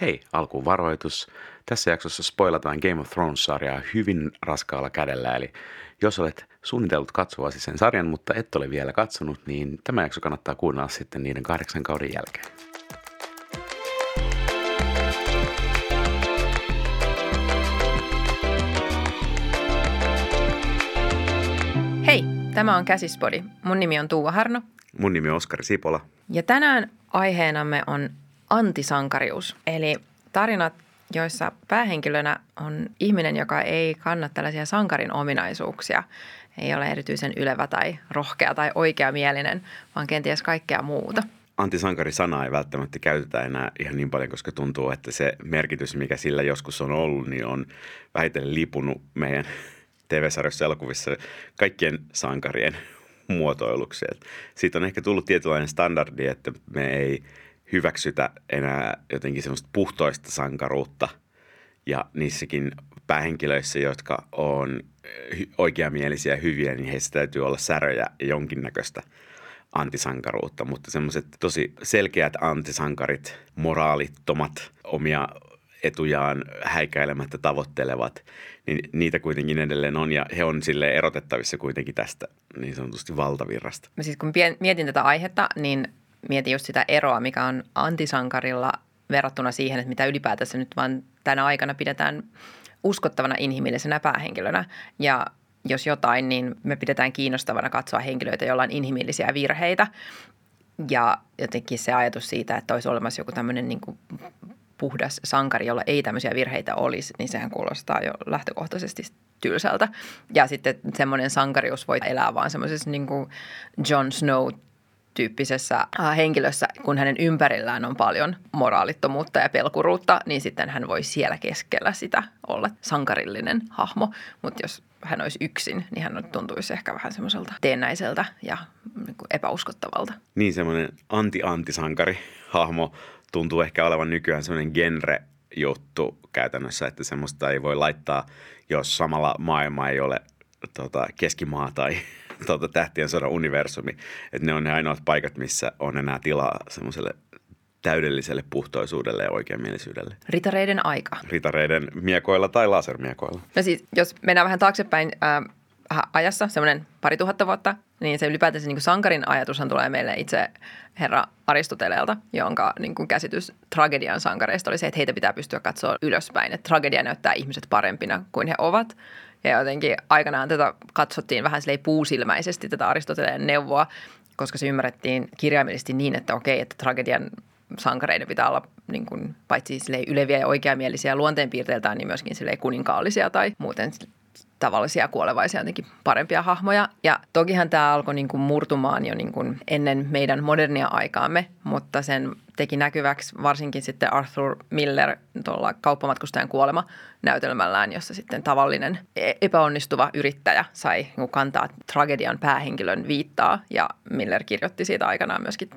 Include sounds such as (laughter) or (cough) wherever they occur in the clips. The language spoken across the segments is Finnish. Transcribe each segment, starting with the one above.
Hei, alkuun varoitus. Tässä jaksossa spoilataan Game of Thrones-sarjaa hyvin raskaalla kädellä, eli jos olet suunnitellut katsovasi sen sarjan, mutta et ole vielä katsonut, niin tämä jakso kannattaa kuunnella sitten niiden kahdeksan kauden jälkeen. Hei, tämä on Käsispodi. Mun nimi on Tuua Harno Mun nimi on Oskari Sipola. ja tänään aiheenamme on antisankarius. Eli tarinat, joissa päähenkilönä on ihminen, joka ei kanna tällaisia sankarin ominaisuuksia. Ei ole erityisen ylevä tai rohkea tai oikeamielinen, vaan kenties kaikkea muuta. Antisankari-sanaa ei välttämättä käytetä enää ihan niin paljon, koska tuntuu, että se merkitys, mikä sillä joskus on ollut, niin on vähitellen lipunut meidän (laughs) TV-sarjoissa elokuvissa kaikkien sankarien (laughs) muotoiluksi. Siitä on ehkä tullut tietynlainen standardi, että me ei hyväksytä enää jotenkin semmoista puhtoista sankaruutta. Ja niissäkin päähenkilöissä, jotka on hy- oikeamielisiä ja hyviä, niin heissä täytyy olla säröjä ja jonkinnäköistä antisankaruutta. Mutta semmoiset tosi selkeät antisankarit, moraalittomat, omia etujaan häikäilemättä tavoittelevat, niin niitä kuitenkin edelleen on ja he on sille erotettavissa kuitenkin tästä niin sanotusti valtavirrasta. Mä siis kun mietin tätä aihetta, niin mietin just sitä eroa, mikä on antisankarilla verrattuna siihen, että mitä ylipäätänsä nyt vaan tänä aikana pidetään uskottavana inhimillisenä päähenkilönä. Ja jos jotain, niin me pidetään kiinnostavana katsoa henkilöitä, joilla on inhimillisiä virheitä. Ja jotenkin se ajatus siitä, että olisi olemassa joku tämmöinen niin kuin puhdas sankari, jolla ei tämmöisiä virheitä olisi, niin sehän kuulostaa jo lähtökohtaisesti tylsältä. Ja sitten semmoinen sankarius voi elää vaan semmoisessa niin kuin Jon Snow tyyppisessä äh, henkilössä, kun hänen ympärillään on paljon moraalittomuutta ja pelkuruutta, niin sitten hän voi siellä keskellä sitä olla sankarillinen hahmo. Mutta jos hän olisi yksin, niin hän tuntuisi ehkä vähän semmoiselta teennäiseltä ja niin kuin epäuskottavalta. Niin semmoinen anti-antisankari hahmo tuntuu ehkä olevan nykyään semmoinen genre-juttu käytännössä, että semmoista ei voi laittaa, jos samalla maailma ei ole tota, keskimaa tai tota, tähtien sodan universumi. Että ne on ne ainoat paikat, missä on enää tilaa semmoiselle täydelliselle puhtoisuudelle ja oikeamielisyydelle. Ritareiden aika. Ritareiden miekoilla tai lasermiekoilla. No siis, jos mennään vähän taaksepäin ää, ajassa, semmoinen pari tuhatta vuotta, niin se ylipäätään se niin kuin sankarin ajatushan tulee meille itse herra Aristoteleelta, jonka niin kuin käsitys tragedian sankareista oli se, että heitä pitää pystyä katsoa ylöspäin. Että tragedia näyttää ihmiset parempina kuin he ovat. Ja jotenkin aikanaan tätä katsottiin vähän puusilmäisesti, tätä Aristoteleen neuvoa, koska se ymmärrettiin kirjaimellisesti niin, että okei, että tragedian sankareiden pitää olla niin kuin, paitsi yleviä ja oikeamielisiä luonteenpiirteiltään, niin myöskin kuninkaallisia tai muuten tavallisia kuolevaisia jotenkin parempia hahmoja. Ja tokihan tämä alkoi niin kuin murtumaan jo niin kuin ennen meidän modernia aikaamme, mutta sen teki näkyväksi varsinkin sitten Arthur Miller tuolla kauppamatkustajan kuolema näytelmällään, jossa sitten tavallinen e- epäonnistuva yrittäjä sai niin kantaa tragedian päähenkilön viittaa. Ja Miller kirjoitti siitä aikanaan myöskin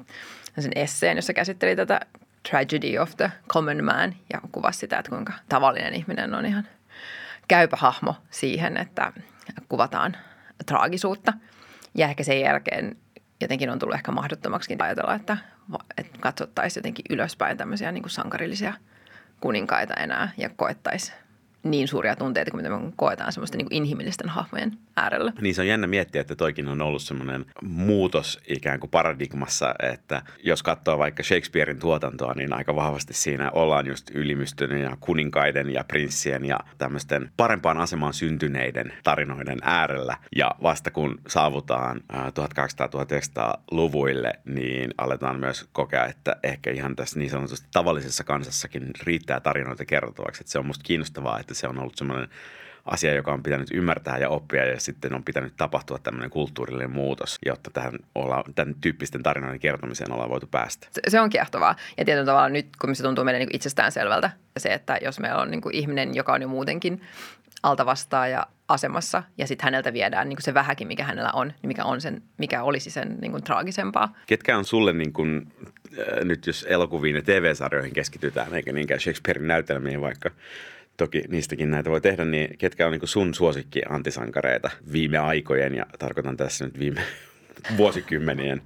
sen esseen, jossa käsitteli tätä tragedy of the common man ja kuvasi sitä, että kuinka tavallinen ihminen on ihan käypä hahmo siihen, että kuvataan traagisuutta. Ja ehkä sen jälkeen jotenkin on tullut ehkä mahdottomaksi ajatella, että, että katsottaisiin jotenkin ylöspäin tämmöisiä niin kuin sankarillisia kuninkaita enää ja koettaisiin niin suuria tunteita kuin mitä me koetaan semmoisten niin inhimillisten hahmojen äärellä. Niin se on jännä miettiä, että toikin on ollut semmoinen muutos ikään kuin paradigmassa, että jos katsoo vaikka Shakespearein tuotantoa, niin aika vahvasti siinä ollaan just ylimystön ja kuninkaiden ja prinssien ja tämmöisten parempaan asemaan syntyneiden tarinoiden äärellä. Ja vasta kun saavutaan 1800-1900-luvuille, niin aletaan myös kokea, että ehkä ihan tässä niin sanotusti tavallisessa kansassakin riittää tarinoita kertovaksi. Että se on musta kiinnostavaa, että se on ollut semmoinen asia, joka on pitänyt ymmärtää ja oppia ja sitten on pitänyt tapahtua tämmöinen kulttuurillinen muutos, jotta tähän olla, tämän tyyppisten tarinoiden kertomiseen ollaan voitu päästä. Se, se on kiehtovaa ja tietyllä tavalla nyt, kun se tuntuu meille niin itsestään selvältä, se, että jos meillä on niin kuin ihminen, joka on jo muutenkin altavastaaja asemassa ja sitten häneltä viedään niin kuin se vähäkin, mikä hänellä on, niin mikä, on sen, mikä olisi sen niin kuin traagisempaa. Ketkä on sulle niin kuin, äh, nyt jos elokuviin ja TV-sarjoihin keskitytään, eikä niinkään Shakespearein näytelmiin vaikka, toki niistäkin näitä voi tehdä, niin ketkä on niin sun suosikki antisankareita viime aikojen, ja tarkoitan tässä nyt viime (laughs) vuosikymmenien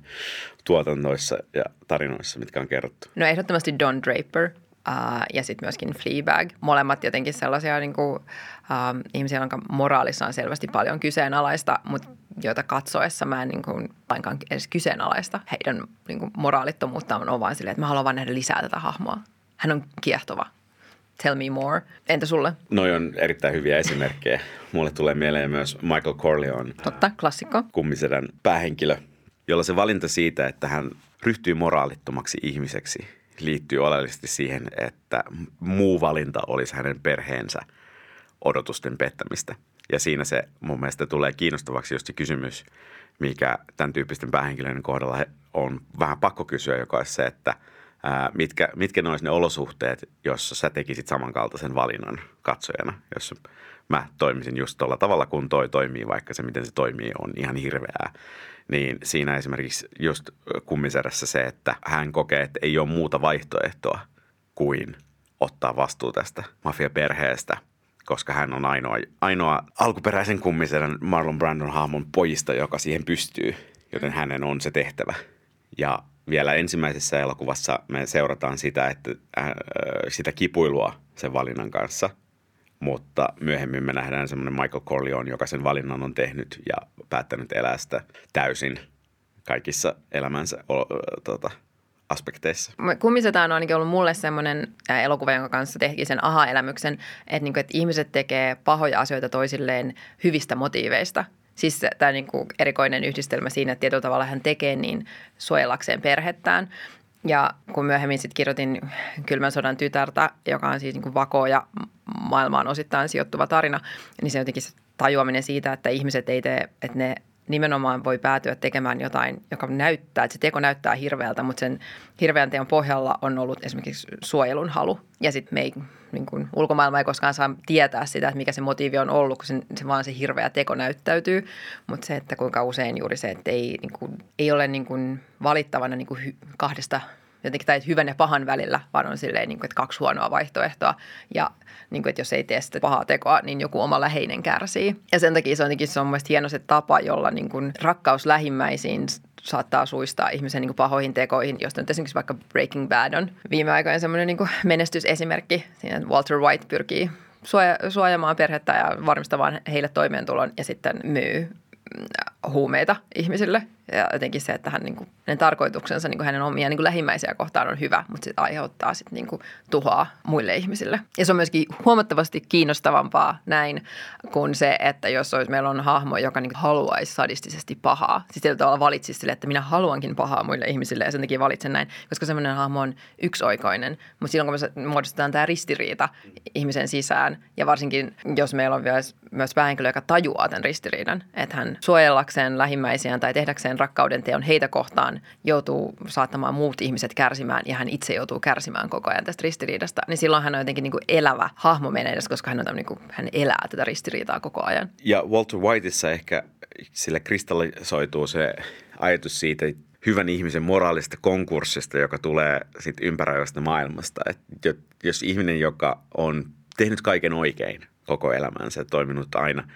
tuotannoissa ja tarinoissa, mitkä on kerrottu? No ehdottomasti Don Draper Uh, ja sitten myöskin Fleabag. Molemmat jotenkin sellaisia niin kuin, uh, ihmisiä, jonka moraalissa on selvästi paljon kyseenalaista, mutta joita katsoessa mä en niin kuin, lainkaan edes kyseenalaista heidän niin kuin, moraalittomuuttaan, on vaan silleen, että mä haluan vaan nähdä lisää tätä hahmoa. Hän on kiehtova. Tell me more. Entä sulle? Noi on erittäin hyviä esimerkkejä. Mulle tulee mieleen myös Michael Corleone. Totta, klassikko. Kummisedän päähenkilö, jolla se valinta siitä, että hän ryhtyy moraalittomaksi ihmiseksi, liittyy oleellisesti siihen, että muu valinta olisi hänen perheensä odotusten pettämistä. Ja siinä se mun mielestä tulee kiinnostavaksi just se kysymys, mikä tämän tyyppisten päähenkilöiden kohdalla on vähän pakko kysyä, joka olisi se, että – ää, mitkä, mitkä ne olisi ne olosuhteet, jos sä tekisit samankaltaisen valinnan katsojana, jos mä toimisin just tuolla tavalla, kun toi toimii, vaikka se miten se toimii on ihan hirveää. Niin siinä esimerkiksi just kummiserässä se, että hän kokee, että ei ole muuta vaihtoehtoa kuin ottaa vastuu tästä mafiaperheestä, koska hän on ainoa, ainoa alkuperäisen kummiserän Marlon Brandon hahmon pojista, joka siihen pystyy, joten hänen on se tehtävä. Ja vielä ensimmäisessä elokuvassa me seurataan sitä, että äh, sitä kipuilua sen valinnan kanssa, mutta myöhemmin me nähdään semmoinen Michael Corleone, joka sen valinnan on tehnyt ja päättänyt elää sitä täysin kaikissa elämänsä o, tota, aspekteissa. Kummisetaan on ainakin ollut mulle semmoinen elokuva, jonka kanssa tehtiin sen aha-elämyksen, että, niin kuin, että ihmiset tekee pahoja asioita toisilleen hyvistä motiiveista. Siis tämä niin kuin erikoinen yhdistelmä siinä, että tietyllä tavalla hän tekee niin suojellakseen perhettään. Ja kun myöhemmin sitten kirjoitin Kylmän sodan tytärtä, joka on siis niin kuin vako ja maailmaan osittain sijoittuva tarina, niin se jotenkin se tajuaminen siitä, että ihmiset ei tee, että ne nimenomaan voi päätyä tekemään jotain, joka näyttää, että se teko näyttää hirveältä, mutta sen hirveän teon pohjalla on ollut esimerkiksi suojelun halu. Ja sitten me ei, niin kuin, ulkomaailma ei koskaan saa tietää sitä, että mikä se motiivi on ollut, kun se, se vaan se hirveä teko näyttäytyy. Mutta se, että kuinka usein juuri se, että ei, niin kuin, ei ole niin kuin valittavana niin kuin kahdesta jotenkin tai hyvän ja pahan välillä, vaan on silleen, niin kuin, että kaksi huonoa vaihtoehtoa. Ja niin kuin, että jos ei tee sitä pahaa tekoa, niin joku oma läheinen kärsii. Ja sen takia se on se on mielestäni hieno se tapa, jolla niin kuin rakkaus lähimmäisiin saattaa suistaa ihmisen niin kuin pahoihin tekoihin, josta nyt esimerkiksi vaikka Breaking Bad on viime aikoina semmoinen niin menestysesimerkki. Siinä Walter White pyrkii suoja, suojamaan perhettä ja varmistamaan heille toimeentulon ja sitten myy huumeita ihmisille. Ja jotenkin se, että hän, niin kuin, hänen tarkoituksensa niin kuin hänen omia niin kuin lähimmäisiä kohtaan on hyvä, mutta se aiheuttaa sitten niin kuin tuhoa muille ihmisille. Ja se on myöskin huomattavasti kiinnostavampaa näin kuin se, että jos olisi, meillä on hahmo, joka niin haluaisi sadistisesti pahaa. Siis tietyllä tavalla valitsisi sille, että minä haluankin pahaa muille ihmisille ja sen takia valitsen näin, koska semmoinen hahmo on yksioikoinen. Mutta silloin kun me muodostetaan tämä ristiriita ihmisen sisään ja varsinkin jos meillä on myös päähenkilö, joka tajuaa tämän ristiriidan, että hän suojellakseen lähimmäisiään tai tehdäkseen rakkauden teon heitä kohtaan joutuu saattamaan muut ihmiset kärsimään ja hän itse joutuu kärsimään koko ajan tästä ristiriidasta, niin silloin hän on jotenkin niin kuin elävä hahmo meidän edessä, koska hän, on niin kuin, hän elää tätä ristiriitaa koko ajan. Ja Walter Whiteissa ehkä sille kristallisoituu se ajatus siitä, hyvän ihmisen moraalista konkurssista, joka tulee sitten ympäröivästä maailmasta. Et jos ihminen, joka on tehnyt kaiken oikein koko elämänsä, toiminut aina –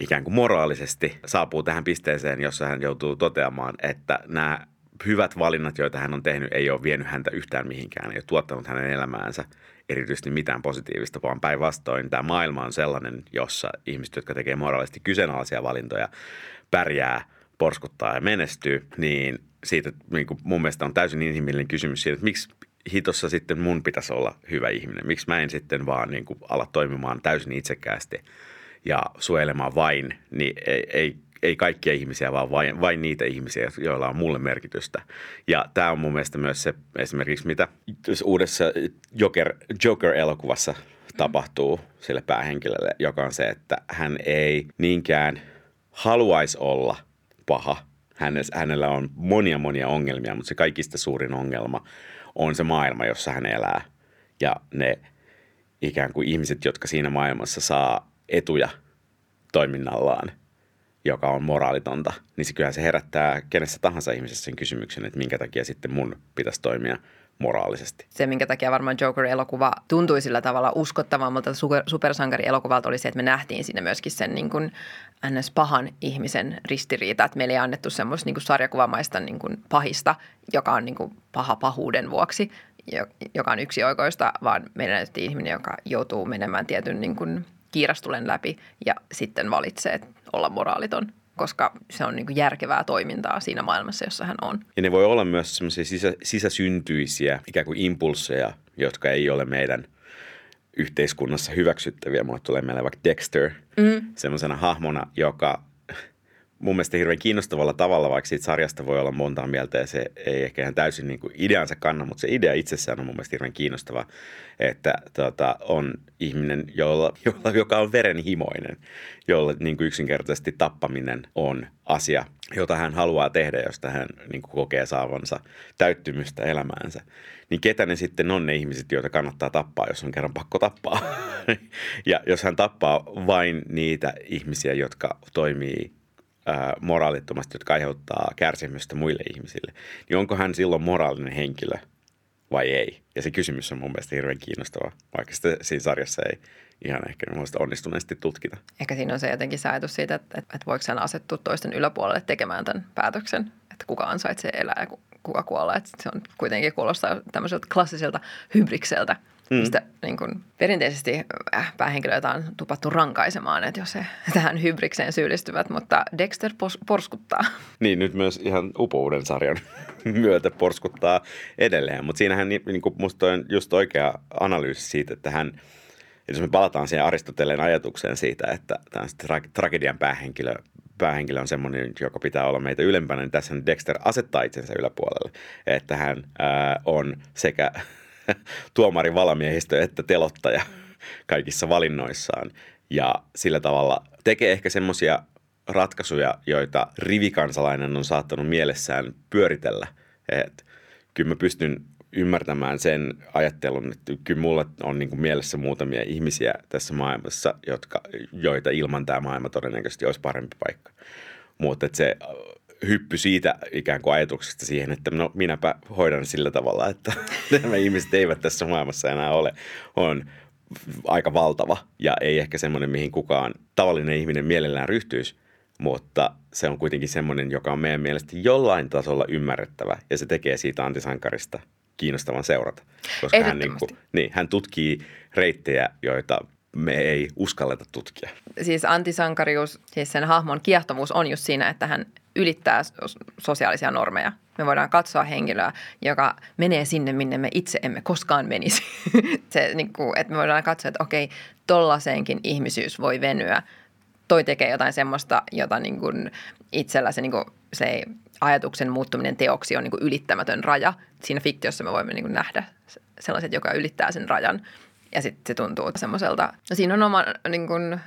ikään kuin moraalisesti saapuu tähän pisteeseen, jossa hän joutuu toteamaan, että nämä hyvät valinnat, joita hän on tehnyt, ei ole vienyt häntä yhtään mihinkään, ei ole tuottanut hänen elämäänsä erityisesti mitään positiivista, vaan päinvastoin tämä maailma on sellainen, jossa ihmiset, jotka tekee moraalisesti kyseenalaisia valintoja, pärjää, porskuttaa ja menestyy, niin siitä niin kuin mun mielestä on täysin inhimillinen kysymys siitä, että miksi hitossa sitten mun pitäisi olla hyvä ihminen, miksi mä en sitten vaan niin kuin ala toimimaan täysin itsekkäästi – ja suojelemaan vain, niin ei, ei, ei kaikkia ihmisiä, vaan vain, vain niitä ihmisiä, joilla on mulle merkitystä. Ja tämä on mun mielestä myös se esimerkiksi, mitä uudessa Joker, Joker-elokuvassa tapahtuu sille päähenkilölle, joka on se, että hän ei niinkään haluaisi olla paha. Hänellä on monia monia ongelmia, mutta se kaikista suurin ongelma on se maailma, jossa hän elää. Ja ne ikään kuin ihmiset, jotka siinä maailmassa saa etuja toiminnallaan, joka on moraalitonta, niin se kyllähän se herättää kenessä tahansa ihmisessä sen kysymyksen, että minkä takia sitten mun pitäisi toimia moraalisesti. Se, minkä takia varmaan Joker-elokuva tuntui sillä tavalla uskottavammalta super, supersankari-elokuvalta oli se, että me nähtiin siinä myöskin sen niin kuin ns. pahan ihmisen ristiriita, että meille ei annettu semmoista niin kuin sarjakuvamaista niin kuin pahista, joka on niin kuin paha pahuuden vuoksi, joka on yksi oikoista, vaan meidän näytettiin ihminen, joka joutuu menemään tietyn niin kuin kiirastulen läpi ja sitten valitsee olla moraaliton koska se on niin järkevää toimintaa siinä maailmassa, jossa hän on. Ja ne voi olla myös semmoisia sisä, sisäsyntyisiä ikään kuin impulseja, jotka ei ole meidän yhteiskunnassa hyväksyttäviä. Mulle tulee meille vaikka Dexter mm. semmoisena hahmona, joka mun mielestä hirveän kiinnostavalla tavalla, vaikka siitä sarjasta voi olla montaa mieltä ja se ei ehkä ihan täysin niin kuin ideansa kanna, mutta se idea itsessään on mun mielestä hirveän kiinnostava, että tota, on ihminen, jolla, (laughs) jolla, joka on verenhimoinen, jolla niin kuin yksinkertaisesti tappaminen on asia, jota hän haluaa tehdä, josta hän niin kuin kokee saavansa täyttymystä elämäänsä. Niin ketä ne sitten on ne ihmiset, joita kannattaa tappaa, jos on kerran pakko tappaa. (laughs) ja jos hän tappaa vain niitä ihmisiä, jotka toimii moraalittomasti, jotka aiheuttaa kärsimystä muille ihmisille, niin onko hän silloin moraalinen henkilö vai ei? Ja se kysymys on mun mielestä hirveän kiinnostava, vaikka sitä siinä sarjassa ei ihan ehkä mielestä onnistuneesti tutkita. Ehkä siinä on se jotenkin ajatus siitä, että, että voiko hän asettua toisten yläpuolelle tekemään tämän päätöksen, että kuka ansaitsee elää ja kuka kuolee. Että se on kuitenkin kuulostaa tämmöiseltä klassiselta hybrikseltä – mm. mistä niin kuin, perinteisesti äh, päähenkilöitä on tupattu rankaisemaan, että jos he (laughs) tähän hybrikseen syyllistyvät, mutta Dexter pos- porskuttaa. (laughs) Niin, nyt myös ihan upouden sarjan (laughs) myötä porskuttaa edelleen, mutta siinähän niin kuin musta on just oikea analyysi siitä, että hän, jos me palataan siihen Aristoteleen ajatukseen siitä, että tämä tra- tragedian päähenkilö päähenkilö on semmoinen, joka pitää olla meitä ylempänä, niin tässä Dexter asettaa itsensä yläpuolelle. Että hän ää, on sekä (laughs) tuomari valamiehistö että telottaja (laughs) kaikissa valinnoissaan. Ja sillä tavalla tekee ehkä semmoisia ratkaisuja, joita rivikansalainen on saattanut mielessään pyöritellä. Et kyllä mä pystyn ymmärtämään sen ajattelun, että kyllä mulla on niin mielessä muutamia ihmisiä tässä maailmassa, jotka, joita ilman tämä maailma todennäköisesti olisi parempi paikka. Mutta se hyppy siitä ikään kuin ajatuksesta siihen, että no minäpä hoidan sillä tavalla, että (laughs) nämä ihmiset eivät tässä maailmassa enää ole, on aika valtava ja ei ehkä semmoinen, mihin kukaan tavallinen ihminen mielellään ryhtyisi, mutta se on kuitenkin semmoinen, joka on meidän mielestä jollain tasolla ymmärrettävä ja se tekee siitä antisankarista kiinnostavan seurata. Koska hän, niin kuin, niin, hän tutkii reittejä, joita me ei uskalleta tutkia. Siis antisankarius, siis sen hahmon kiehtovuus on just siinä, että hän ylittää sosiaalisia normeja. Me voidaan katsoa henkilöä, joka menee sinne, minne me itse emme koskaan menisi. (laughs) se, niin kuin, että me voidaan katsoa, että okei, tollaiseenkin ihmisyys voi venyä. Toi tekee jotain semmoista, jota niin kuin itsellä se, niin kuin, se ajatuksen muuttuminen teoksi on niin kuin ylittämätön raja. Siinä fiktiossa me voimme niin kuin nähdä sellaiset, joka ylittää sen rajan. Ja sitten se tuntuu semmoiselta, no siinä on oma niin kuin,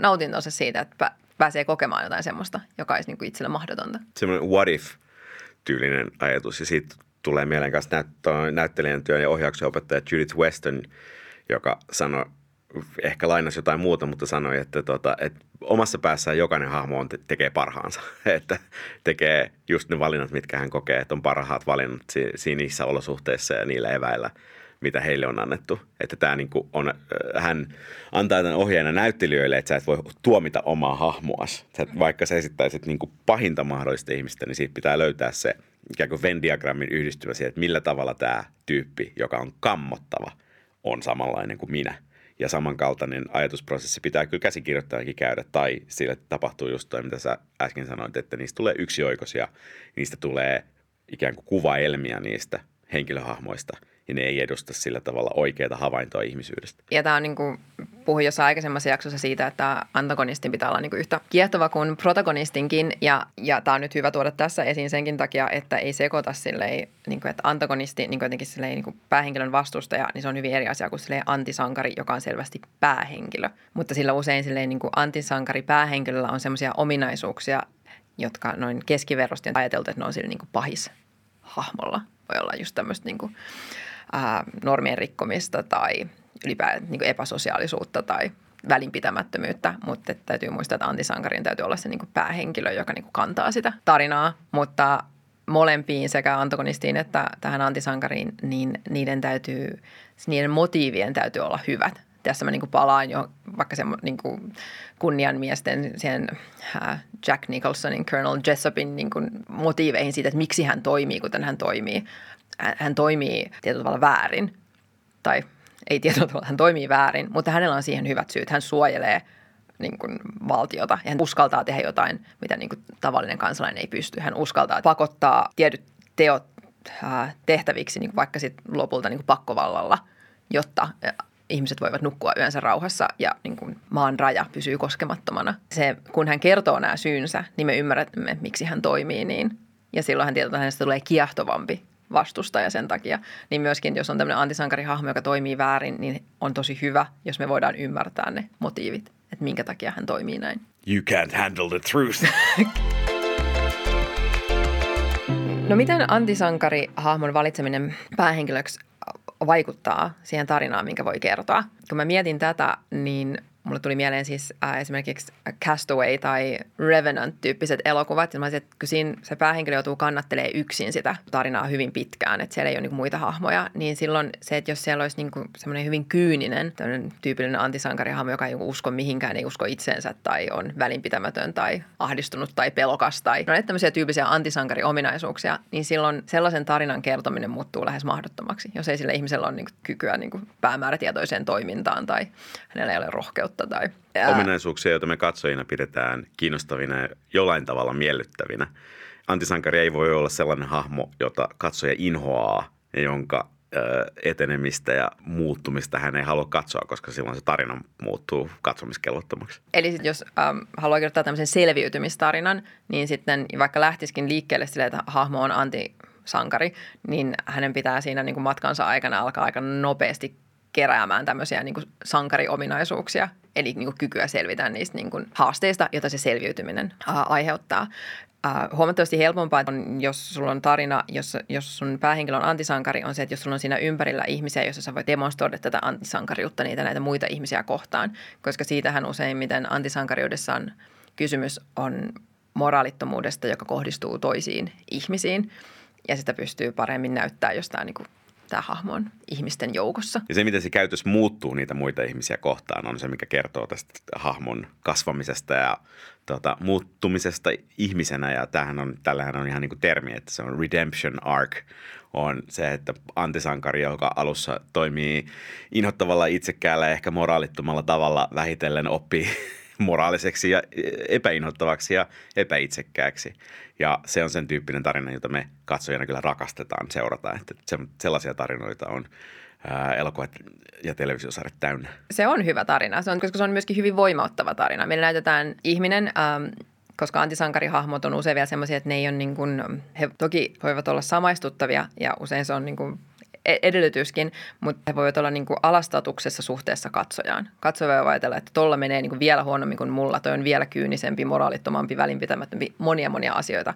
nautintonsa siitä, että pääsee kokemaan jotain semmoista, joka olisi niin kuin itselle mahdotonta. Semmoinen what if-tyylinen ajatus ja siitä tulee mieleen kanssa näyttelijän työn ja ohjauksen opettaja Judith Weston, joka sanoi, ehkä lainasi jotain muuta, mutta sanoi, että, tota, että omassa päässään jokainen hahmo on, tekee parhaansa. (laughs) että tekee just ne valinnat, mitkä hän kokee, että on parhaat valinnat siinä niissä olosuhteissa ja niillä eväillä – mitä heille on annettu. Että tämä niin on, äh, hän antaa tämän ohjeena näyttelijöille, että sä et voi tuomita omaa hahmoas. Sä, vaikka sä esittäisit niin pahinta mahdollista ihmistä, niin siitä pitää löytää se ikään kuin Venn-diagrammin yhdistymä siihen, että millä tavalla tämä tyyppi, joka on kammottava, on samanlainen kuin minä. Ja samankaltainen ajatusprosessi pitää kyllä käsikirjoittajakin käydä, tai sille tapahtuu just toi, mitä sä äsken sanoit, että niistä tulee yksioikoisia, niistä tulee ikään kuin kuvaelmia niistä henkilöhahmoista – ja ne ei edusta sillä tavalla oikeaa havaintoa ihmisyydestä. Ja tämä on niin kuin, puhuin jossain aikaisemmassa jaksossa siitä, että antagonistin pitää olla niin kuin yhtä kiehtova kuin protagonistinkin. Ja, ja tämä on nyt hyvä tuoda tässä esiin senkin takia, että ei sekoita silleen, niin kuin, että antagonisti, niin kuin jotenkin silleen, niin kuin päähenkilön vastustaja, niin se on hyvin eri asia kuin silleen antisankari, joka on selvästi päähenkilö. Mutta sillä usein silleen, niin kuin antisankari päähenkilöllä on sellaisia ominaisuuksia, jotka noin keskiverrosti on ajateltu, että ne on sillä niin kuin pahis hahmolla. Voi olla just tämmöistä niin kuin, ää, normien rikkomista tai ylipäätään niin epäsosiaalisuutta tai välinpitämättömyyttä, mutta täytyy muistaa, että antisankarin täytyy olla se niin kuin päähenkilö, joka niin kuin kantaa sitä tarinaa, mutta molempiin sekä antagonistiin että tähän antisankariin, niin niiden täytyy, niiden motiivien täytyy olla hyvät. Tässä mä niin kuin palaan jo vaikka se niin kuin kunnianmiesten siihen Jack Nicholsonin, Colonel Jessopin niin kuin motiiveihin siitä, että miksi hän toimii, kuten hän toimii hän toimii tietyllä tavalla väärin. Tai ei tietyllä tavalla, hän toimii väärin, mutta hänellä on siihen hyvät syyt. Hän suojelee niin kuin valtiota ja hän uskaltaa tehdä jotain, mitä niin kuin tavallinen kansalainen ei pysty. Hän uskaltaa pakottaa tietyt teot tehtäviksi niin kuin vaikka sit lopulta niin kuin pakkovallalla, jotta ihmiset voivat nukkua yönsä rauhassa ja niin kuin maan raja pysyy koskemattomana. Se, kun hän kertoo nämä syynsä, niin me ymmärrämme, miksi hän toimii niin. Ja silloin hän tietää, että hänestä tulee kiehtovampi vastustaja sen takia. Niin myöskin, jos on tämmöinen antisankarihahmo, joka toimii väärin, niin on tosi hyvä, jos me voidaan ymmärtää ne motiivit, että minkä takia hän toimii näin. You can't handle the truth. (laughs) no miten antisankarihahmon valitseminen päähenkilöksi vaikuttaa siihen tarinaan, minkä voi kertoa. Kun mä mietin tätä, niin mulle tuli mieleen siis äh, esimerkiksi Castaway tai Revenant-tyyppiset elokuvat. Ja mä olisin, että siinä se päähenkilö joutuu kannattelee yksin sitä tarinaa hyvin pitkään, että siellä ei ole niin muita hahmoja, niin silloin se, että jos siellä olisi niin semmoinen hyvin kyyninen, tyypillinen antisankarihahmo, joka ei usko mihinkään, ei usko itseensä tai on välinpitämätön tai ahdistunut tai pelokas tai no, tämmöisiä tyyppisiä antisankariominaisuuksia, niin silloin sellaisen tarinan kertominen muuttuu lähes mahdottomaksi, jos ei sillä ihmisellä ole niin kykyä niin päämäärätietoiseen toimintaan tai hänellä ei ole rohkeutta kautta. Tai, ää... Ominaisuuksia, joita me katsojina pidetään kiinnostavina ja jollain tavalla miellyttävinä. Antisankari ei voi olla sellainen hahmo, jota katsoja inhoaa ja jonka etenemistä ja muuttumista hän ei halua katsoa, koska silloin se tarina muuttuu katsomiskelvottomaksi. Eli sit jos ähm, haluaa kirjoittaa tämmöisen selviytymistarinan, niin sitten vaikka lähtisikin liikkeelle sille, että hahmo on antisankari, niin hänen pitää siinä niin kuin matkansa aikana alkaa aika nopeasti keräämään tämmöisiä niin kuin sankariominaisuuksia, eli niin kuin kykyä selvitä niistä niin kuin haasteista, joita se selviytyminen ää, aiheuttaa. Ää, huomattavasti helpompaa on, jos sulla on tarina, jos, jos sun päähenkilö on antisankari, on se, että jos sulla on siinä ympärillä ihmisiä, joissa sä voit demonstroida tätä antisankariutta niitä näitä muita ihmisiä kohtaan, koska siitähän useimmiten antisankariudessa on kysymys on moraalittomuudesta, joka kohdistuu toisiin ihmisiin. Ja sitä pystyy paremmin näyttää jostain niin kuin tämä hahmo on ihmisten joukossa. Ja se, miten se käytös muuttuu niitä muita ihmisiä kohtaan, on se, mikä kertoo tästä hahmon kasvamisesta ja tota, muuttumisesta ihmisenä. Ja tämähän on, tällähän on ihan niin kuin termi, että se on redemption arc, on se, että antisankari, joka alussa toimii inhottavalla itsekkäällä ja ehkä moraalittomalla tavalla vähitellen oppii (laughs) moraaliseksi ja epäinhottavaksi ja epäitsekkääksi. Ja se on sen tyyppinen tarina, jota me katsojana kyllä rakastetaan seurata. Että se, sellaisia tarinoita on elokuvat ja televisiosarjat täynnä. Se on hyvä tarina, se on, koska se on myöskin hyvin voimauttava tarina. Meillä näytetään ihminen, ähm, koska antisankarihahmot on usein vielä sellaisia, että ne ei ole niin kuin, he toki voivat olla samaistuttavia ja usein se on niin kuin E- edellytyskin, mutta he voivat olla niin kuin alastatuksessa suhteessa katsojaan. Katsoja voi ajatella, että tuolla menee niin kuin vielä huonommin kuin mulla, toi on vielä kyynisempi, moraalittomampi, välinpitämättömpi, monia monia asioita.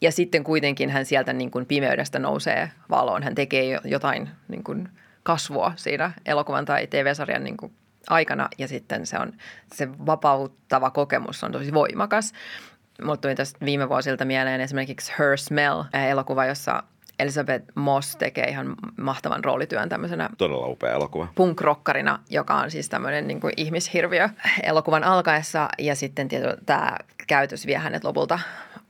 Ja sitten kuitenkin hän sieltä niin kuin pimeydestä nousee valoon. Hän tekee jotain niin kuin kasvua siinä elokuvan tai TV-sarjan niin kuin aikana ja sitten se on se vapauttava kokemus on tosi voimakas. Mulla tuli tästä viime vuosilta mieleen esimerkiksi Her Smell, elokuva, jossa Elizabeth Moss tekee ihan mahtavan roolityön tämmöisenä Todella upea elokuva. punkrockarina, joka on siis tämmöinen niin kuin ihmishirviö elokuvan alkaessa. Ja sitten tietysti tämä käytös vie hänet lopulta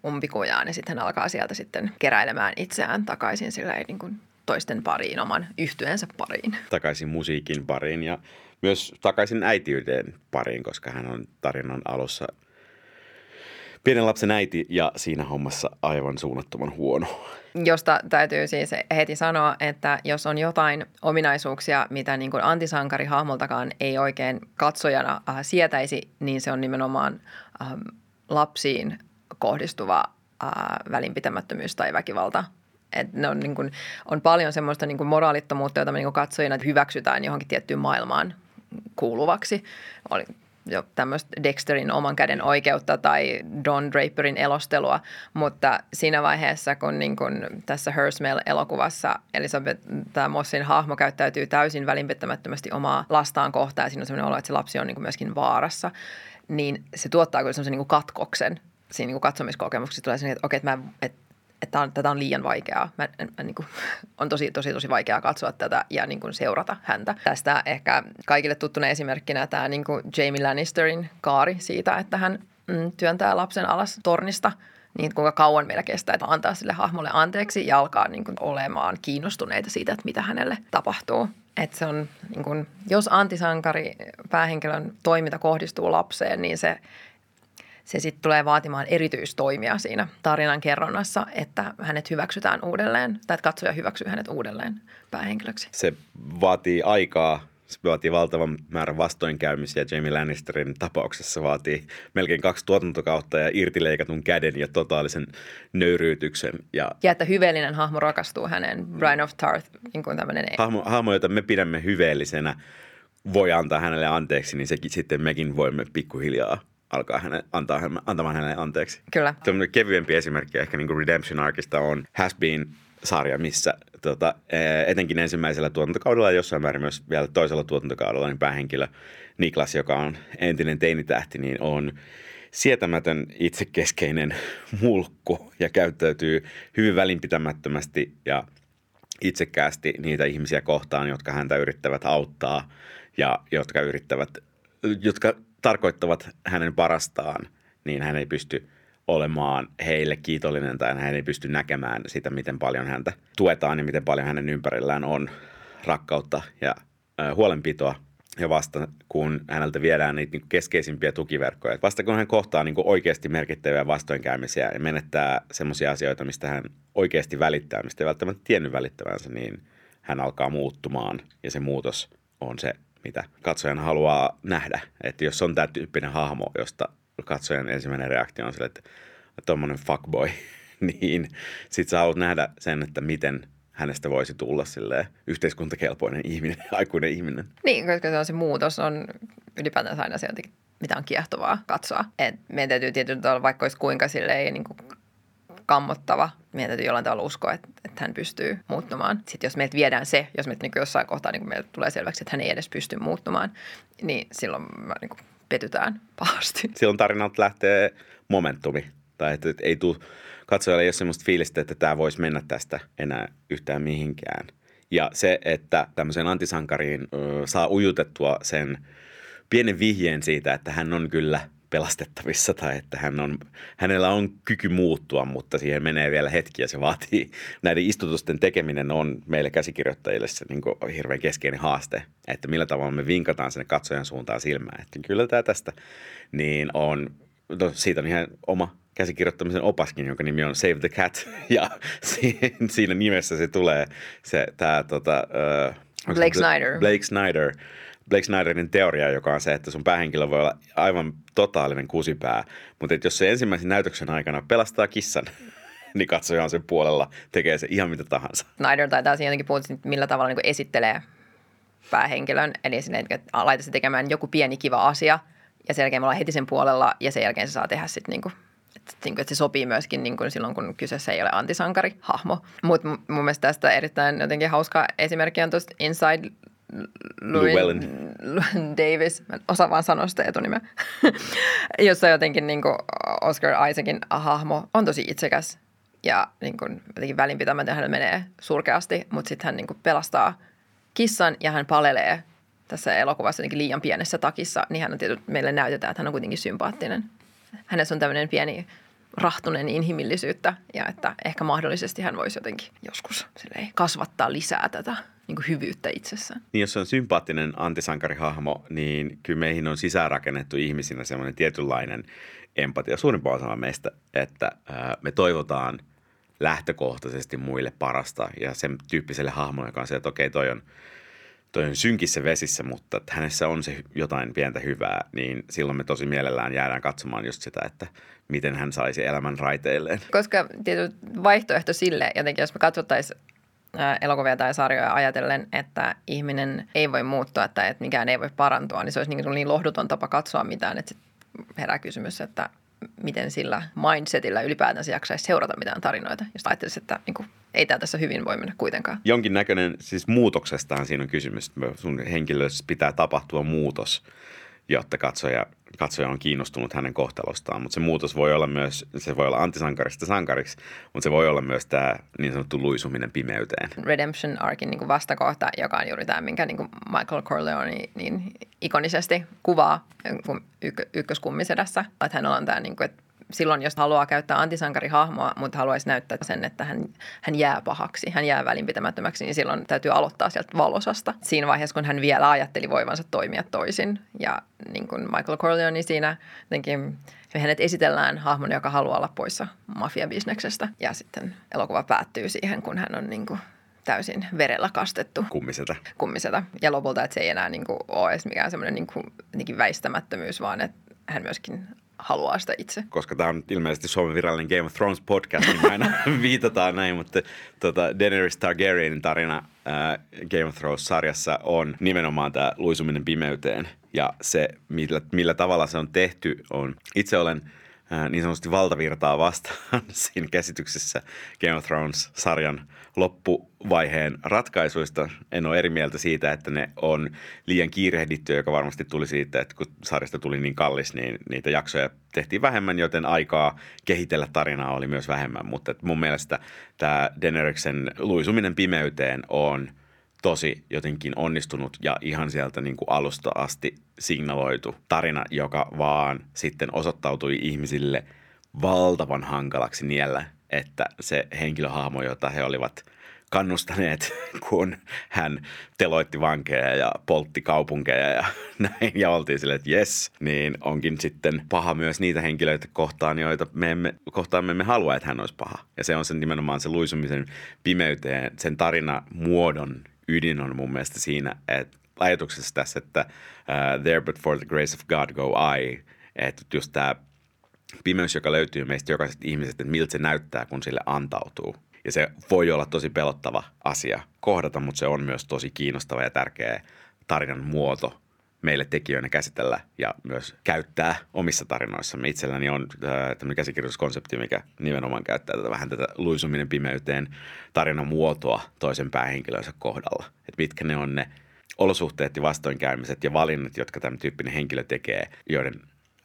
umpikujaan ja sitten hän alkaa sieltä sitten keräilemään itseään takaisin silleen niin kuin toisten pariin, oman yhtyensä pariin. Takaisin musiikin pariin ja myös takaisin äitiyden pariin, koska hän on tarinan alussa pienen lapsen äiti ja siinä hommassa aivan suunnattoman huono. Josta täytyy siis heti sanoa, että jos on jotain ominaisuuksia, mitä niin kuin antisankarihahmoltakaan ei oikein katsojana äh, sietäisi, niin se on nimenomaan äh, lapsiin kohdistuva äh, välinpitämättömyys tai väkivalta et ne on, niin kuin, on paljon semmoista niin kuin moraalittomuutta, jota me niin kuin katsojina hyväksytään johonkin tiettyyn maailmaan kuuluvaksi. Oli jo tämmöistä Dexterin oman käden oikeutta tai Don Draperin elostelua, mutta siinä vaiheessa, kun, niin kun tässä Her Smell-elokuvassa Elisabeth, tämä Mossin hahmo käyttäytyy täysin välinpitämättömästi omaa lastaan kohtaan ja siinä on sellainen olo, että se lapsi on niin myöskin vaarassa, niin se tuottaa kyllä sellaisen niin katkoksen siinä niin katsomiskokemuksessa. Tulee sellainen, että okei, että, mä, että että on, tätä on liian vaikeaa. Mä, mä, niin kuin, (laughs) on tosi, tosi, tosi vaikeaa katsoa tätä ja niin kuin seurata häntä. Tästä ehkä kaikille tuttuna esimerkkinä tämä niin kuin Jamie Lannisterin kaari siitä, että hän mm, työntää lapsen alas tornista niin kuinka kauan meillä kestää, että antaa sille hahmolle anteeksi ja alkaa niin kuin olemaan kiinnostuneita siitä, että mitä hänelle tapahtuu. Että se on, niin kuin, jos antisankari päähenkilön toiminta kohdistuu lapseen, niin se se sitten tulee vaatimaan erityistoimia siinä tarinan kerronnassa, että hänet hyväksytään uudelleen, tai että katsoja hyväksyy hänet uudelleen päähenkilöksi. Se vaatii aikaa, se vaatii valtavan määrän vastoinkäymisiä. Jamie Lannisterin tapauksessa vaatii melkein kaksi tuotantokautta ja irtileikatun käden ja totaalisen nöyryytyksen. Ja, ja että hyveellinen hahmo rakastuu häneen, Brian of Tarth, niin kuin tämmöinen... Hahmo, hahmo, jota me pidämme hyveellisenä, voi antaa hänelle anteeksi, niin sekin sitten mekin voimme pikkuhiljaa alkaa hänen, antaa, antamaan hänelle anteeksi. Kyllä. Tämmöinen kevyempi esimerkki ehkä niin kuin Redemption Arkista on Has Been sarja, missä tota, etenkin ensimmäisellä tuotantokaudella ja jossain määrin myös vielä toisella tuotantokaudella, niin päähenkilö Niklas, joka on entinen teinitähti, niin on sietämätön itsekeskeinen (laughs) mulkku ja käyttäytyy hyvin välinpitämättömästi ja itsekkäästi niitä ihmisiä kohtaan, jotka häntä yrittävät auttaa ja jotka yrittävät, jotka tarkoittavat hänen parastaan, niin hän ei pysty olemaan heille kiitollinen tai hän ei pysty näkemään sitä, miten paljon häntä tuetaan ja miten paljon hänen ympärillään on rakkautta ja huolenpitoa. Ja vasta kun häneltä viedään niitä niin keskeisimpiä tukiverkkoja, vasta kun hän kohtaa niin oikeasti merkittäviä vastoinkäymisiä ja menettää semmoisia asioita, mistä hän oikeasti välittää, mistä ei välttämättä tiennyt välittävänsä, niin hän alkaa muuttumaan ja se muutos on se mitä katsojan haluaa nähdä. Että jos on tämä tyyppinen hahmo, josta katsojan ensimmäinen reaktio on sille, että tuommoinen fuckboy, (laughs) niin sit sä haluat nähdä sen, että miten hänestä voisi tulla sille yhteiskuntakelpoinen ihminen, (laughs) aikuinen ihminen. Niin, koska se on se muutos on ylipäätään aina se jotenkin, mitä on kiehtovaa katsoa. Et meidän täytyy tietysti olla, vaikka olisi kuinka silleen, niin kuin kammottava. Meidän täytyy jollain tavalla uskoa, että, että hän pystyy muuttumaan. Sitten jos meiltä viedään se, jos meiltä niin jossain kohtaa niin meiltä tulee selväksi, että hän ei edes pysty muuttumaan, niin silloin me niin petytään (laughs) pahasti. Silloin tarinalta lähtee momentumi. Tai että, ei tule katsojalle ole sellaista fiilistä, että tämä voisi mennä tästä enää yhtään mihinkään. Ja se, että tämmöiseen antisankariin ö, saa ujutettua sen pienen vihjeen siitä, että hän on kyllä – pelastettavissa tai että hän on, hänellä on kyky muuttua, mutta siihen menee vielä hetki ja se vaatii, näiden istutusten tekeminen on meille käsikirjoittajille se niin kuin hirveän keskeinen haaste, että millä tavalla me vinkataan sinne katsojan suuntaan silmään, että kyllä tämä tästä, niin on, no siitä on ihan oma käsikirjoittamisen opaskin, jonka nimi on Save the Cat. Ja (laughs) siinä nimessä se tulee se tämä tota, uh, Blake Snyder. Blake Snyder Blake Snyderin teoria, joka on se, että sun päähenkilö voi olla aivan totaalinen kusipää, mutta jos se ensimmäisen näytöksen aikana pelastaa kissan, (laughs) niin katsoja on sen puolella, tekee se ihan mitä tahansa. Snyder taitaa siinä jotenkin puhua, millä tavalla niin esittelee päähenkilön, eli sinne, että laita se tekemään joku pieni kiva asia, ja sen jälkeen me ollaan heti sen puolella, ja sen jälkeen se saa tehdä sitten niin että, niin kuin, että se sopii myöskin niin kuin silloin, kun kyseessä ei ole antisankari hahmo. Mutta mun mielestä tästä erittäin jotenkin hauska esimerkki on tuosta Inside Llewellyn. Davis, mä osaan vaan sanoa sitä etunimeä, (laughs) jossa jotenkin niin kuin Oscar Isaacin hahmo on tosi itsekäs ja niin kuin jotenkin välinpitämätön hän menee surkeasti, mutta sitten hän niin kuin pelastaa kissan ja hän palelee tässä elokuvassa jotenkin liian pienessä takissa, niin hän on tietysti, meille näytetään, että hän on kuitenkin sympaattinen. Hänessä on tämmöinen pieni rahtunen inhimillisyyttä ja että ehkä mahdollisesti hän voisi jotenkin joskus kasvattaa lisää tätä niin kuin hyvyyttä itsessään. Niin jos on sympaattinen antisankarihahmo, niin kyllä meihin on sisäänrakennettu ihmisinä semmoinen tietynlainen empatia suurimpaan osalla meistä, että me toivotaan lähtökohtaisesti muille parasta ja sen tyyppiselle hahmolle, joka on se, että okei, toi on, toi on synkissä vesissä, mutta että hänessä on se jotain pientä hyvää, niin silloin me tosi mielellään jäädään katsomaan just sitä, että miten hän saisi elämän raiteilleen. Koska tietysti vaihtoehto sille, jotenkin jos me katsottaisiin elokuvia tai sarjoja ajatellen, että ihminen ei voi muuttua tai että mikään ei voi parantua, niin se olisi niin, niin lohduton tapa katsoa mitään, että herää kysymys, että miten sillä mindsetillä ylipäätänsä jaksaisi seurata mitään tarinoita, jos ajattelisi, että niin kuin, ei tämä tässä hyvin voi mennä kuitenkaan. Jonkin näköinen, siis muutoksestahan siinä on kysymys. Sun henkilössä pitää tapahtua muutos, jotta katsoja katsoja on kiinnostunut hänen kohtalostaan, mutta se muutos voi olla myös, se voi olla antisankarista sankariksi, mutta se voi olla myös tämä niin sanottu luisuminen pimeyteen. Redemption Arkin niin vastakohta, joka on juuri tämä, minkä niin Michael Corleone niin ikonisesti kuvaa ykköskummisedässä, että hän on tämä, niin kuin, että silloin, jos haluaa käyttää antisankarihahmoa, mutta haluaisi näyttää sen, että hän, hän jää pahaksi, hän jää välinpitämättömäksi, niin silloin täytyy aloittaa sieltä valosasta. Siinä vaiheessa, kun hän vielä ajatteli voivansa toimia toisin. Ja niin kuin Michael Corleone siinä jotenkin hänet esitellään hahmon, joka haluaa olla poissa mafiabisneksestä. Ja sitten elokuva päättyy siihen, kun hän on niin kuin täysin verellä kastettu. Kummiseta. Kummiseta. Ja lopulta, että se ei enää niin kuin ole edes mikään semmoinen niin kuin väistämättömyys, vaan että hän myöskin haluaa sitä itse. Koska tämä on ilmeisesti Suomen virallinen Game of Thrones podcast, niin aina (laughs) (laughs) viitataan näin, mutta tota, Daenerys Targaryenin tarina ää, Game of Thrones-sarjassa on nimenomaan tämä luisuminen pimeyteen. Ja se, millä, millä tavalla se on tehty, on itse olen – niin sanotusti valtavirtaa vastaan (laughs) siinä käsityksessä Game of Thrones-sarjan loppuvaiheen ratkaisuista. En ole eri mieltä siitä, että ne on liian kiirehdittyä, joka varmasti tuli siitä, että kun sarjasta tuli niin kallis, niin niitä jaksoja tehtiin vähemmän, joten aikaa kehitellä tarinaa oli myös vähemmän. Mutta mun mielestä tämä Daeneryksen luisuminen pimeyteen on – tosi jotenkin onnistunut ja ihan sieltä niin kuin alusta asti signaloitu tarina, joka vaan sitten osoittautui ihmisille valtavan hankalaksi niellä, että se henkilöhahmo, jota he olivat kannustaneet, (laughs) kun hän teloitti vankeja ja poltti kaupunkeja ja (laughs) näin, ja oltiin silleen, että jes, niin onkin sitten paha myös niitä henkilöitä kohtaan, joita me emme, kohtaan me emme halua, että hän olisi paha. Ja se on sen nimenomaan se luisumisen pimeyteen, sen tarina muodon ydin on mun mielestä siinä, että ajatuksessa tässä, että uh, there but for the grace of God go I, että just tämä pimeys, joka löytyy meistä jokaisesta ihmisestä, että miltä se näyttää, kun sille antautuu. Ja se voi olla tosi pelottava asia kohdata, mutta se on myös tosi kiinnostava ja tärkeä tarinan muoto meille tekijöinä käsitellä ja myös käyttää omissa tarinoissamme. Itselläni on äh, tämmöinen käsikirjoituskonsepti, mikä nimenomaan käyttää tätä vähän tätä luisuminen pimeyteen tarinan muotoa toisen päähenkilönsä kohdalla. Että mitkä ne on ne olosuhteet ja vastoinkäymiset ja valinnat, jotka tämä tyyppinen henkilö tekee, joiden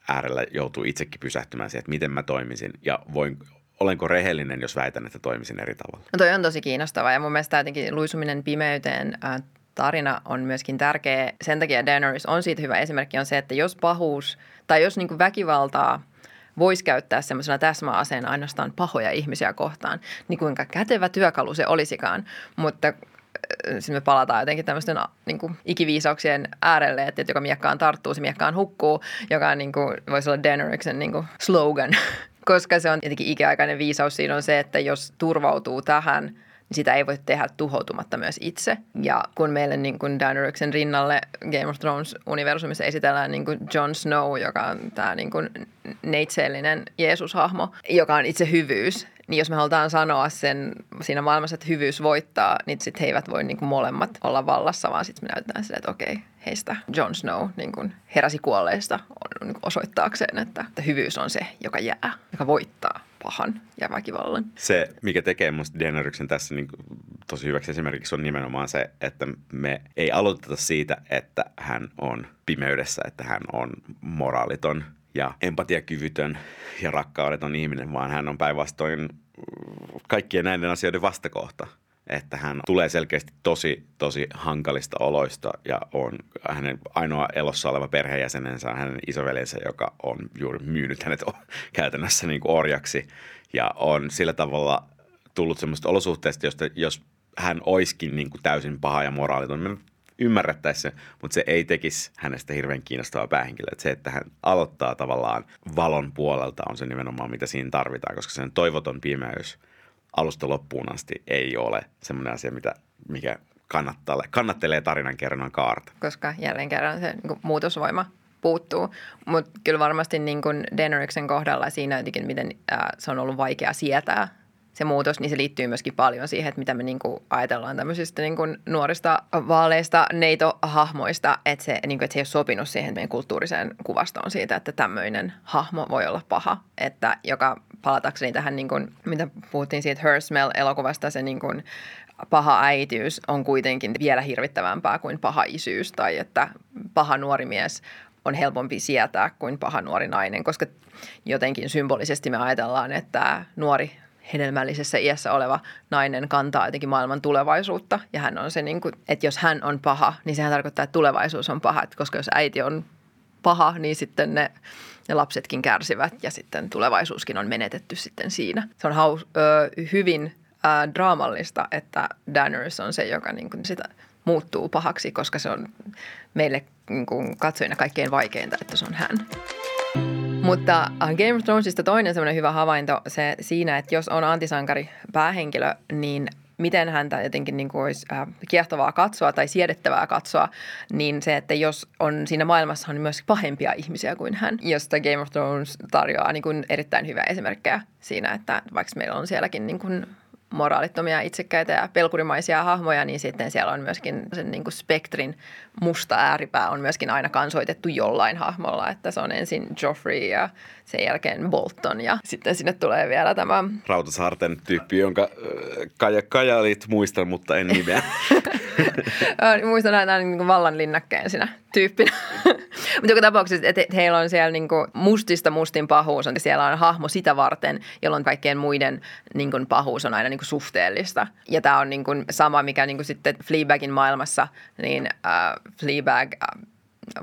äärellä joutuu itsekin pysähtymään siihen, että miten mä toimisin ja voin, olenko rehellinen, jos väitän, että toimisin eri tavalla. No toi on tosi kiinnostavaa ja mun mielestä jotenkin luisuminen pimeyteen äh, tarina on myöskin tärkeä. Sen takia Daenerys on siitä hyvä esimerkki on se, että jos pahuus tai jos niin väkivaltaa voisi käyttää semmoisena täsmäaseena ainoastaan pahoja ihmisiä kohtaan, niin kuinka kätevä työkalu se olisikaan. Mutta sitten me palataan jotenkin tämmöisten niin kuin ikiviisauksien äärelle, että joka miekkaan tarttuu, se miekkaan hukkuu, joka on niin kuin, voisi olla Daeneryksen niin kuin slogan. (laughs) Koska se on jotenkin ikiaikainen viisaus siinä on se, että jos turvautuu tähän – niin sitä ei voi tehdä tuhoutumatta myös itse. Ja kun meille niin kuin Daeneryksen rinnalle Game of Thrones-universumissa esitellään niin kuin Jon Snow, joka on tämä niin kuin neitseellinen Jeesus-hahmo, joka on itse hyvyys, niin jos me halutaan sanoa sen siinä maailmassa, että hyvyys voittaa, niin sitten he eivät voi niin kuin molemmat olla vallassa, vaan sitten me näytetään sille, että okei, heistä Jon Snow niin kuin heräsi kuolleista niin kuin osoittaakseen, että, että hyvyys on se, joka jää, joka voittaa pahan ja väkivallan. Se, mikä tekee musta Daeneryksen tässä niin tosi hyväksi esimerkiksi on nimenomaan se, että me ei aloiteta siitä, että hän on pimeydessä, että hän on moraaliton ja empatiakyvytön ja rakkaudeton ihminen, vaan hän on päinvastoin kaikkien näiden asioiden vastakohta. Että hän tulee selkeästi tosi, tosi hankalista oloista ja on hänen ainoa elossa oleva perheenjäsenensä hänen isoveljensä, joka on juuri myynyt hänet käytännössä niin kuin orjaksi. Ja on sillä tavalla tullut semmoista olosuhteista, josta jos hän oiskin niin kuin täysin paha ja moraaliton, me ymmärrettäisiin se, mutta se ei tekisi hänestä hirveän kiinnostavaa päähenkilöä. Se, että hän aloittaa tavallaan valon puolelta on se nimenomaan, mitä siinä tarvitaan, koska sen toivoton pimeys – alusta loppuun asti ei ole semmoinen asia, mitä, mikä kannattelee, kannattelee tarinan kerronnan kaarta. Koska jälleen kerran se niin muutosvoima puuttuu. Mutta kyllä varmasti niin kuin kohdalla siinä jotenkin, miten ää, se on ollut vaikea sietää se muutos, niin se liittyy myöskin paljon siihen, että mitä me niin kuin ajatellaan tämmöisistä niin kuin nuorista vaaleista neito-hahmoista, että se, niin kuin, että se ei ole sopinut siihen meidän kulttuuriseen kuvastoon siitä, että tämmöinen hahmo voi olla paha, että joka palatakseni tähän, niin kuin, mitä puhuttiin siitä Her Smell-elokuvasta, se niin kuin, paha äitiys on kuitenkin vielä hirvittävämpää kuin paha isyys tai että paha nuori mies on helpompi sietää kuin paha nuori nainen, koska jotenkin symbolisesti me ajatellaan, että nuori hedelmällisessä iässä oleva nainen kantaa jotenkin maailman tulevaisuutta. Ja hän on se, niin kuin, että jos hän on paha, niin sehän tarkoittaa, että tulevaisuus on paha. Että koska jos äiti on paha, niin sitten ne, ne lapsetkin kärsivät ja sitten tulevaisuuskin on menetetty sitten siinä. Se on haus, ö, hyvin ö, draamallista, että Daenerys on se, joka niin kuin sitä muuttuu pahaksi, koska se on meille niin kuin katsojina kaikkein vaikeinta, että se on hän. Mutta Game of Thronesista toinen semmoinen hyvä havainto se siinä, että jos on antisankari päähenkilö, niin miten häntä jotenkin niin kuin olisi äh, kiehtovaa katsoa tai siedettävää katsoa, niin se, että jos on siinä maailmassa on myös pahempia ihmisiä kuin hän, josta Game of Thrones tarjoaa niin kuin erittäin hyviä esimerkkejä siinä, että vaikka meillä on sielläkin niin kuin moraalittomia, itsekkäitä ja pelkurimaisia hahmoja, niin sitten siellä on myöskin sen niin kuin spektrin musta ääripää on myöskin aina kansoitettu jollain hahmolla, että se on ensin Joffrey ja sen jälkeen Bolton ja sitten sinne tulee vielä tämä... Rautasaarten tyyppi, jonka Kaja, Kajalit muistan, mutta en nimeä. (laughs) muistan näitä niin vallan linnakkeen siinä tyyppinä. (laughs) mutta joka tapauksessa, että heillä on siellä niin kuin mustista mustin pahuus, on, siellä on hahmo sitä varten, jolloin kaikkien muiden niin kuin pahuus on aina niin kuin suhteellista. Ja tämä on niin kuin sama, mikä niin kuin sitten Fleabagin maailmassa, niin äh, Fleabag äh,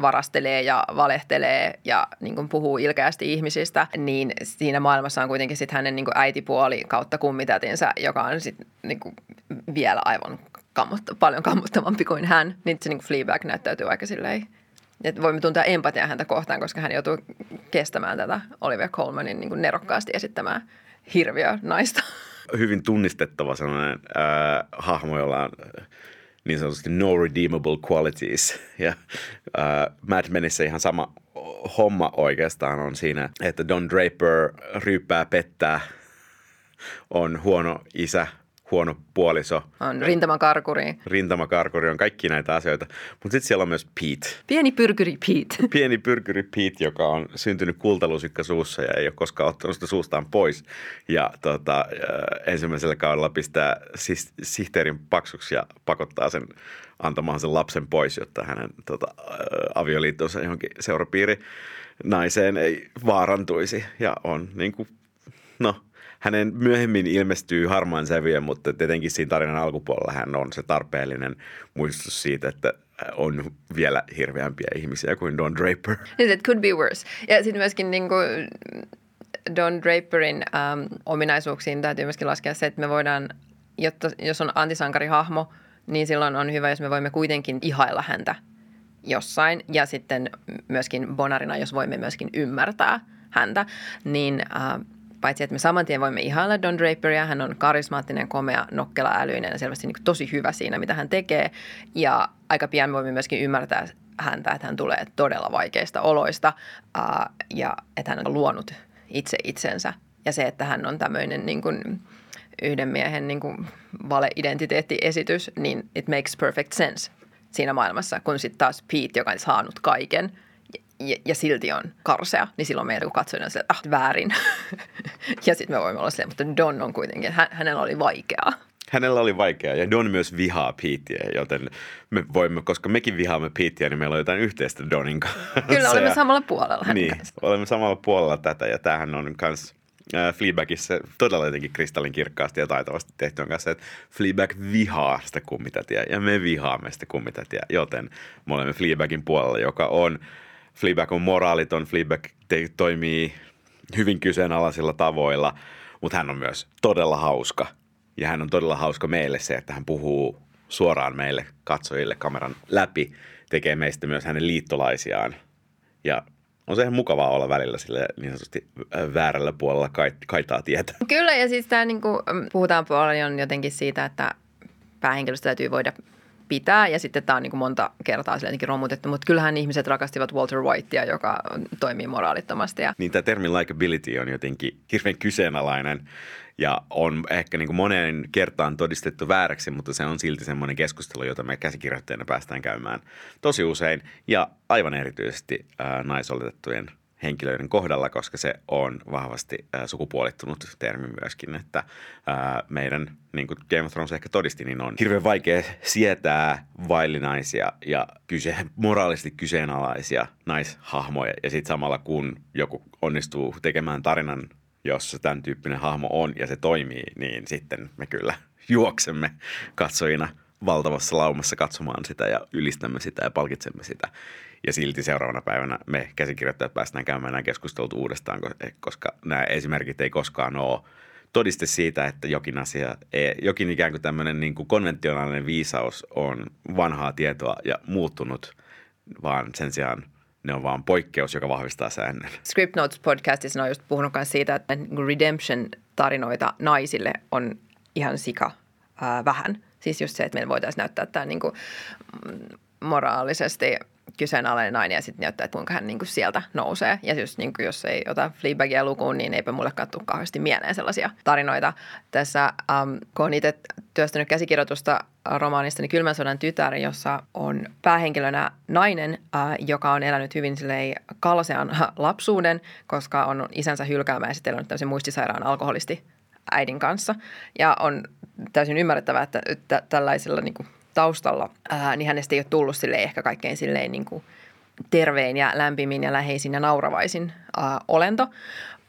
varastelee ja valehtelee ja niin kuin puhuu ilkeästi ihmisistä, niin siinä maailmassa on kuitenkin sitten hänen niin kuin äitipuoli kautta kummitätinsä, joka on sitten niin kuin vielä aivan kammutta, paljon kammottavampi kuin hän. Niin se niin kuin Fleabag näyttäytyy aika silleen että voimme tuntea empatiaa häntä kohtaan, koska hän joutuu kestämään tätä Olivia Colmanin niin nerokkaasti esittämää hirviö naista. Hyvin tunnistettava sellainen äh, hahmo, jolla on niin sanotusti no redeemable qualities. (laughs) Ja äh, Mad Menissä ihan sama homma oikeastaan on siinä, että Don Draper ryyppää pettää, on huono isä, huono puoliso. On rintamakarkuri. Rintamakarkuri on kaikki näitä asioita. Mutta sitten siellä on myös Pete. Pieni pyrkyri Pete. (laughs) Pieni pyrkyri Pete, joka on syntynyt kultalusikka suussa ja ei ole koskaan ottanut sitä suustaan pois. Ja tota, äh, ensimmäisellä kaudella pistää siis, sihteerin paksuksi ja pakottaa sen antamaan sen lapsen pois, jotta hänen tota, äh, avioliittonsa johonkin seurapiiri naiseen ei vaarantuisi. Ja on niin kuin, no – hänen myöhemmin ilmestyy harmaan sävyjä, mutta tietenkin siinä tarinan alkupuolella hän on se tarpeellinen muistutus siitä, että on vielä hirveämpiä ihmisiä kuin Don Draper. It could be worse. Ja sitten myöskin niin kuin Don Draperin ähm, ominaisuuksiin täytyy myöskin laskea se, että me voidaan, jotta, jos on antisankarihahmo, niin silloin on hyvä, jos me voimme kuitenkin ihailla häntä jossain. Ja sitten myöskin Bonarina, jos voimme myöskin ymmärtää häntä, niin äh, paitsi että me saman tien voimme ihailla Don Draperia, hän on karismaattinen, komea, nokkela, älyinen ja selvästi niin tosi hyvä siinä, mitä hän tekee. Ja aika pian me voimme myöskin ymmärtää häntä, että hän tulee todella vaikeista oloista ja että hän on luonut itse itsensä. Ja se, että hän on tämmöinen niin kuin yhden miehen niin kuin vale-identiteettiesitys, niin it makes perfect sense siinä maailmassa, kun sitten taas Pete, joka on saanut kaiken – ja, ja silti on karsea, niin silloin meidän katsoin on se, että ah, väärin. (laughs) ja sitten me voimme olla silleen, mutta Don on kuitenkin, hän, hänellä oli vaikeaa. Hänellä oli vaikeaa ja Don myös vihaa Peteä, joten me voimme, koska mekin vihaamme Peteä, niin meillä on jotain yhteistä Donin kanssa. Kyllä, olemme samalla puolella hänen Niin, kanssa. olemme samalla puolella tätä ja tämähän on myös äh, Fleabagissa todella jotenkin kristallin kirkkaasti ja taitavasti tehty on kanssa, että Fleabag vihaa sitä kummitätiä ja me vihaamme sitä kummitätiä, joten me olemme Fleabagin puolella, joka on – Fleabag on moraaliton, Fleabag te- toimii hyvin kyseenalaisilla tavoilla, mutta hän on myös todella hauska. Ja hän on todella hauska meille se, että hän puhuu suoraan meille katsojille kameran läpi, tekee meistä myös hänen liittolaisiaan. Ja on se ihan mukavaa olla välillä sille niin sanotusti väärällä puolella kaitaa tietä. Kyllä, ja siis tämä niin kuin, puhutaan paljon jotenkin siitä, että päähenkilöstä täytyy voida pitää ja sitten tämä on niin kuin monta kertaa jotenkin romutettu, mutta kyllähän ihmiset rakastivat Walter Whitea, joka toimii moraalittomasti. Ja... Niin tämä termi likability on jotenkin hirveän kyseenalainen ja on ehkä niin kuin moneen kertaan todistettu vääräksi, mutta se on silti semmoinen keskustelu, jota me käsikirjoittajana päästään käymään tosi usein ja aivan erityisesti ää, naisoletettujen – henkilöiden kohdalla, koska se on vahvasti äh, sukupuolittunut termi myöskin, että äh, meidän, niin kuin Game of Thrones ehkä todisti, niin on hirveän vaikea sietää vaillinaisia ja kyse, moraalisesti kyseenalaisia naishahmoja. Ja sitten samalla kun joku onnistuu tekemään tarinan, jossa tämän tyyppinen hahmo on ja se toimii, niin sitten me kyllä juoksemme katsojina valtavassa laumassa katsomaan sitä ja ylistämme sitä ja palkitsemme sitä. Ja silti seuraavana päivänä me käsikirjoittajat päästään käymään nämä keskustelut uudestaan, koska nämä esimerkit ei koskaan ole todiste siitä, että jokin asia, jokin ikään kuin tämmöinen niin kuin konventionaalinen viisaus on vanhaa tietoa ja muuttunut, vaan sen sijaan ne on vaan poikkeus, joka vahvistaa säännön. Script Notes podcastissa on just puhunut myös siitä, että redemption-tarinoita naisille on ihan sika ää, vähän. Siis just se, että meillä voitaisiin näyttää tämä niin kuin, moraalisesti kyseenalainen nainen ja sitten näyttää, että kuinka hän niin kuin sieltä nousee. Ja just niin kuin jos ei ota Fleabagia lukuun, niin eipä mulle kattu kauheasti mieleen sellaisia tarinoita. Tässä, um, kun olen itse työstänyt käsikirjoitusta romaanistani Kylmän sodan tytär, jossa on päähenkilönä nainen, uh, joka on elänyt hyvin kalsean (laughs) lapsuuden, koska on isänsä hylkäämään ja sitten elänyt tämmöisen muistisairaan alkoholisti äidin kanssa. Ja on täysin ymmärrettävää, että, että tällaisella niin kuin taustalla, ää, niin hänestä ei ole tullut sille ehkä kaikkein silleen niin kuin tervein ja lämpimin ja läheisin ja nauravaisin ää, olento.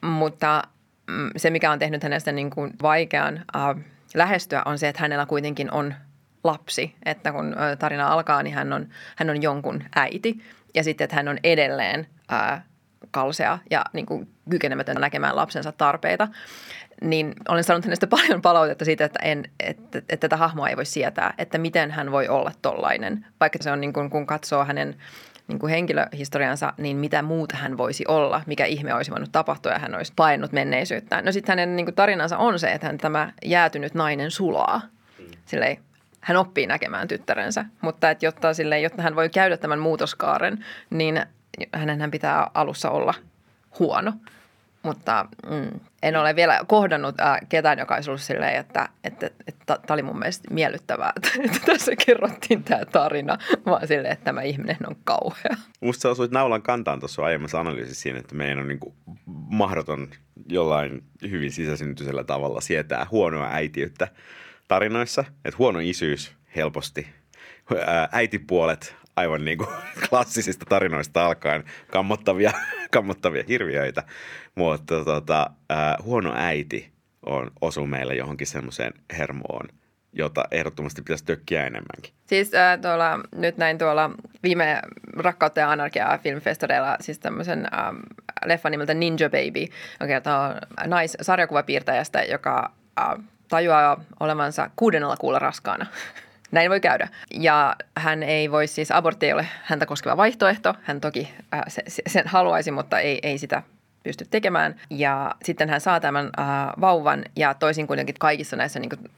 Mutta mm, se, mikä on tehnyt hänestä niin kuin vaikean ää, lähestyä, on se, että hänellä kuitenkin on lapsi. Että kun tarina alkaa, niin hän on, hän on jonkun äiti. Ja sitten, että hän on edelleen ää, kalsea ja niin kuin kykenemätön näkemään lapsensa tarpeita niin olen saanut hänestä paljon palautetta siitä, että, en, että, että tätä hahmoa ei voi sietää, että miten hän voi olla tollainen. Vaikka se on niin kuin, kun katsoo hänen niin kuin henkilöhistoriansa, niin mitä muuta hän voisi olla, mikä ihme olisi voinut tapahtua ja hän olisi painut menneisyyttään. No sitten hänen niin kuin tarinansa on se, että hän tämä jäätynyt nainen sulaa. Silleen, hän oppii näkemään tyttärensä, mutta että jotta, silleen, jotta hän voi käydä tämän muutoskaaren, niin hänen pitää alussa olla huono – mutta mm, en ole vielä kohdannut äh, ketään, joka olisi ollut silleen, että tämä että, että, oli mun mielestä miellyttävää, (laughs) että, tässä kerrottiin tämä tarina, vaan silleen, että tämä ihminen on kauhea. Musta sä osuit naulan kantaan tuossa aiemmassa analyysissä siinä, että meidän on niin mahdoton jollain hyvin sisäsyntyisellä tavalla sietää huonoa äitiyttä tarinoissa. Että huono isyys helposti, äitipuolet aivan niin kuin (laughs) klassisista tarinoista alkaen kammottavia, (laughs) kammottavia hirviöitä. Mutta tota, äh, huono äiti on, osuu meille johonkin semmoiseen hermoon, jota ehdottomasti pitäisi tökkiä enemmänkin. Siis äh, tuolla, nyt näin tuolla viime Rakkautta ja anarkiaa filmfestareilla siis tämmöisen äh, leffan nimeltä Ninja Baby, joka kertoo nais-sarjakuvapiirtäjästä, joka äh, tajuaa olevansa kuudennella kuulla raskaana. (laughs) Näin voi käydä. Ja hän ei voi siis, abortti ei ole häntä koskeva vaihtoehto. Hän toki äh, sen haluaisi, mutta ei, ei sitä pysty tekemään. Ja sitten hän saa tämän äh, vauvan ja toisin kuitenkin kaikissa näissä niin kuin,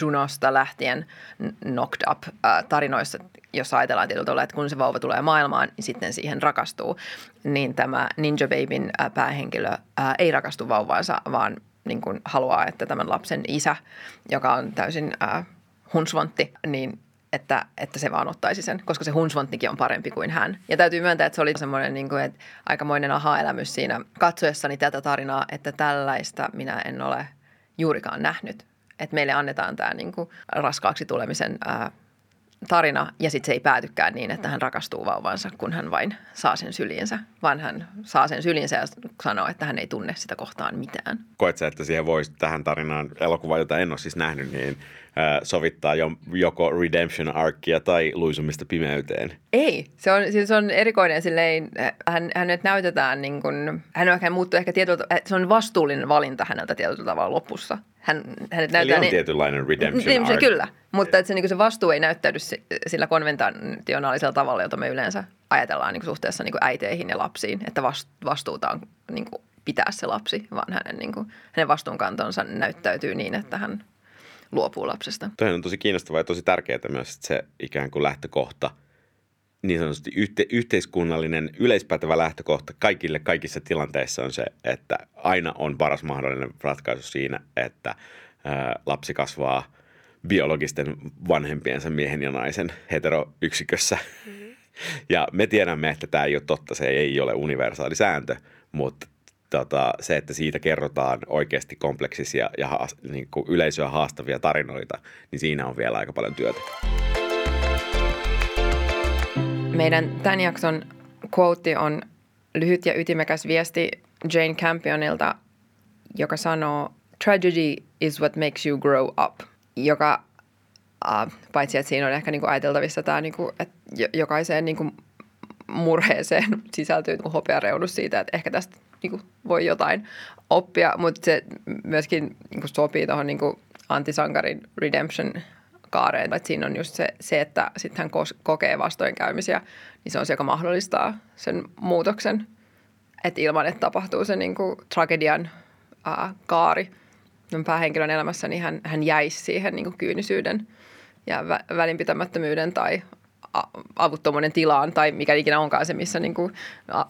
Junosta lähtien knocked up äh, tarinoissa, jos ajatellaan tietyllä tavalla, että kun se vauva tulee maailmaan, niin sitten siihen rakastuu. Niin tämä Ninja Babyn äh, päähenkilö äh, ei rakastu vauvaansa, vaan niin kuin haluaa, että tämän lapsen isä, joka on täysin äh, hunsvantti, niin että, että se vaan ottaisi sen, koska se hunsvanttikin on parempi kuin hän. Ja täytyy myöntää, että se oli semmoinen niin kuin, että aikamoinen aha-elämys siinä katsoessani tätä tarinaa, että tällaista minä en ole juurikaan nähnyt. Että meille annetaan tämä niin kuin raskaaksi tulemisen ää, tarina ja sitten se ei päätykään niin, että hän rakastuu vauvansa, kun hän vain saa sen syliinsä, vaan hän saa sen syliinsä ja sanoo, että hän ei tunne sitä kohtaan mitään. Koet sä, että siihen voisi tähän tarinaan elokuva, jota en ole siis nähnyt, niin sovittaa jo, joko redemption arkia tai luisumista pimeyteen? Ei, se on, siis on erikoinen silleen, hän, hänet näytetään niin kuin, hän on ehkä muuttuu ehkä tietyllä, se on vastuullinen valinta häneltä tietyllä tavalla lopussa. Hän, hänet näyttää, Eli on niin, tietynlainen redemption niin, arc. Kyllä, mutta että se, niin se vastuu ei näyttäydy sillä konventionaalisella tavalla, jota me yleensä ajatellaan niin suhteessa niin äiteihin ja lapsiin, että vastuuta on niin pitää se lapsi, vaan hänen, niin kuin, hänen vastuunkantonsa näyttäytyy niin, että hän luopuu lapsesta. Toi on tosi kiinnostavaa ja tosi tärkeää myös, että se ikään kuin lähtökohta, niin sanotusti yhte, yhteiskunnallinen yleispätevä lähtökohta kaikille kaikissa tilanteissa on se, että aina on paras mahdollinen ratkaisu siinä, että ää, lapsi kasvaa biologisten vanhempiensa miehen ja naisen heteroyksikössä. Mm-hmm. Ja me tiedämme, että tämä ei ole totta, se ei ole universaali sääntö, mutta tota, se, että siitä kerrotaan oikeasti kompleksisia ja haast, niin kuin yleisöä haastavia tarinoita, niin siinä on vielä aika paljon työtä. Meidän tämän jakson quote on lyhyt ja ytimekäs viesti Jane Campionilta, joka sanoo Tragedy is what makes you grow up, joka uh, paitsi että siinä on ehkä niinku ajateltavissa tämä, niinku, että jokaiseen niinku murheeseen sisältyy niin hopeareudus siitä, että ehkä tästä niin kuin, voi jotain oppia, mutta se myöskin niin kuin, sopii tuohon niin antisankarin redemption kaareen. Että siinä on just se, se että sitten hän kokee vastoinkäymisiä, niin se on se, joka mahdollistaa sen muutoksen. Että ilman, että tapahtuu se niin kuin, tragedian ää, kaari päähenkilön elämässä, niin hän, hän jäisi siihen niin kuin, kyynisyyden ja vä- välinpitämättömyyden tai avuttomuuden tilaan tai mikä ikinä onkaan se, missä niin kuin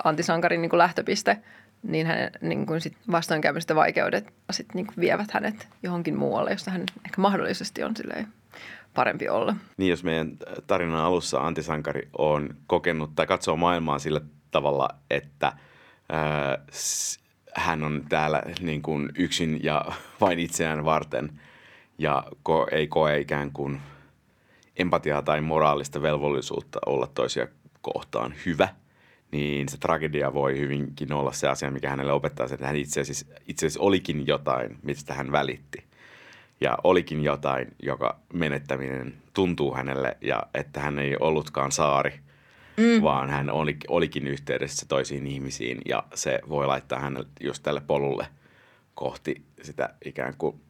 antisankarin niin kuin lähtöpiste, niin hänen niin kuin sit vastoinkäymiset vaikeudet sit niin kuin vievät hänet johonkin muualle, josta hän ehkä mahdollisesti on silleen parempi olla. Niin, jos meidän tarinan alussa antisankari on kokenut tai katsoo maailmaa sillä tavalla, että ää, hän on täällä niin kuin yksin ja (laughs) vain itseään varten ja ko- ei koe ikään kuin – empatiaa tai moraalista velvollisuutta olla toisia kohtaan hyvä, niin se tragedia voi hyvinkin olla se asia, mikä hänelle opettaa, että hän itse asiassa, itse asiassa olikin jotain, mistä hän välitti. Ja olikin jotain, joka menettäminen tuntuu hänelle ja että hän ei ollutkaan saari, mm. vaan hän oli, olikin yhteydessä toisiin ihmisiin ja se voi laittaa hänelle just tälle polulle kohti sitä ikään kuin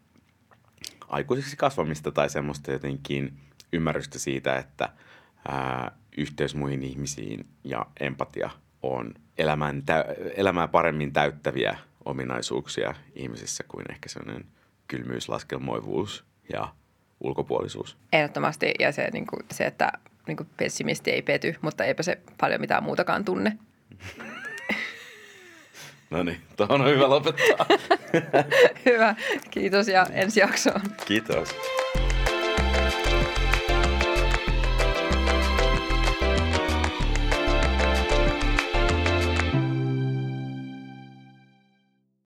aikuiseksi kasvamista tai semmoista jotenkin – ymmärrystä siitä, että ää, yhteys muihin ihmisiin ja empatia on elämän, tä- elämää paremmin täyttäviä ominaisuuksia ihmisissä kuin ehkä sellainen kylmyys, laskelmoivuus ja ulkopuolisuus. Ehdottomasti ja se, niin kuin, se että niin kuin pessimisti ei pety, mutta eipä se paljon mitään muutakaan tunne. (laughs) no niin, tuohon on hyvä lopettaa. (laughs) hyvä, kiitos ja ensi jaksoon. Kiitos.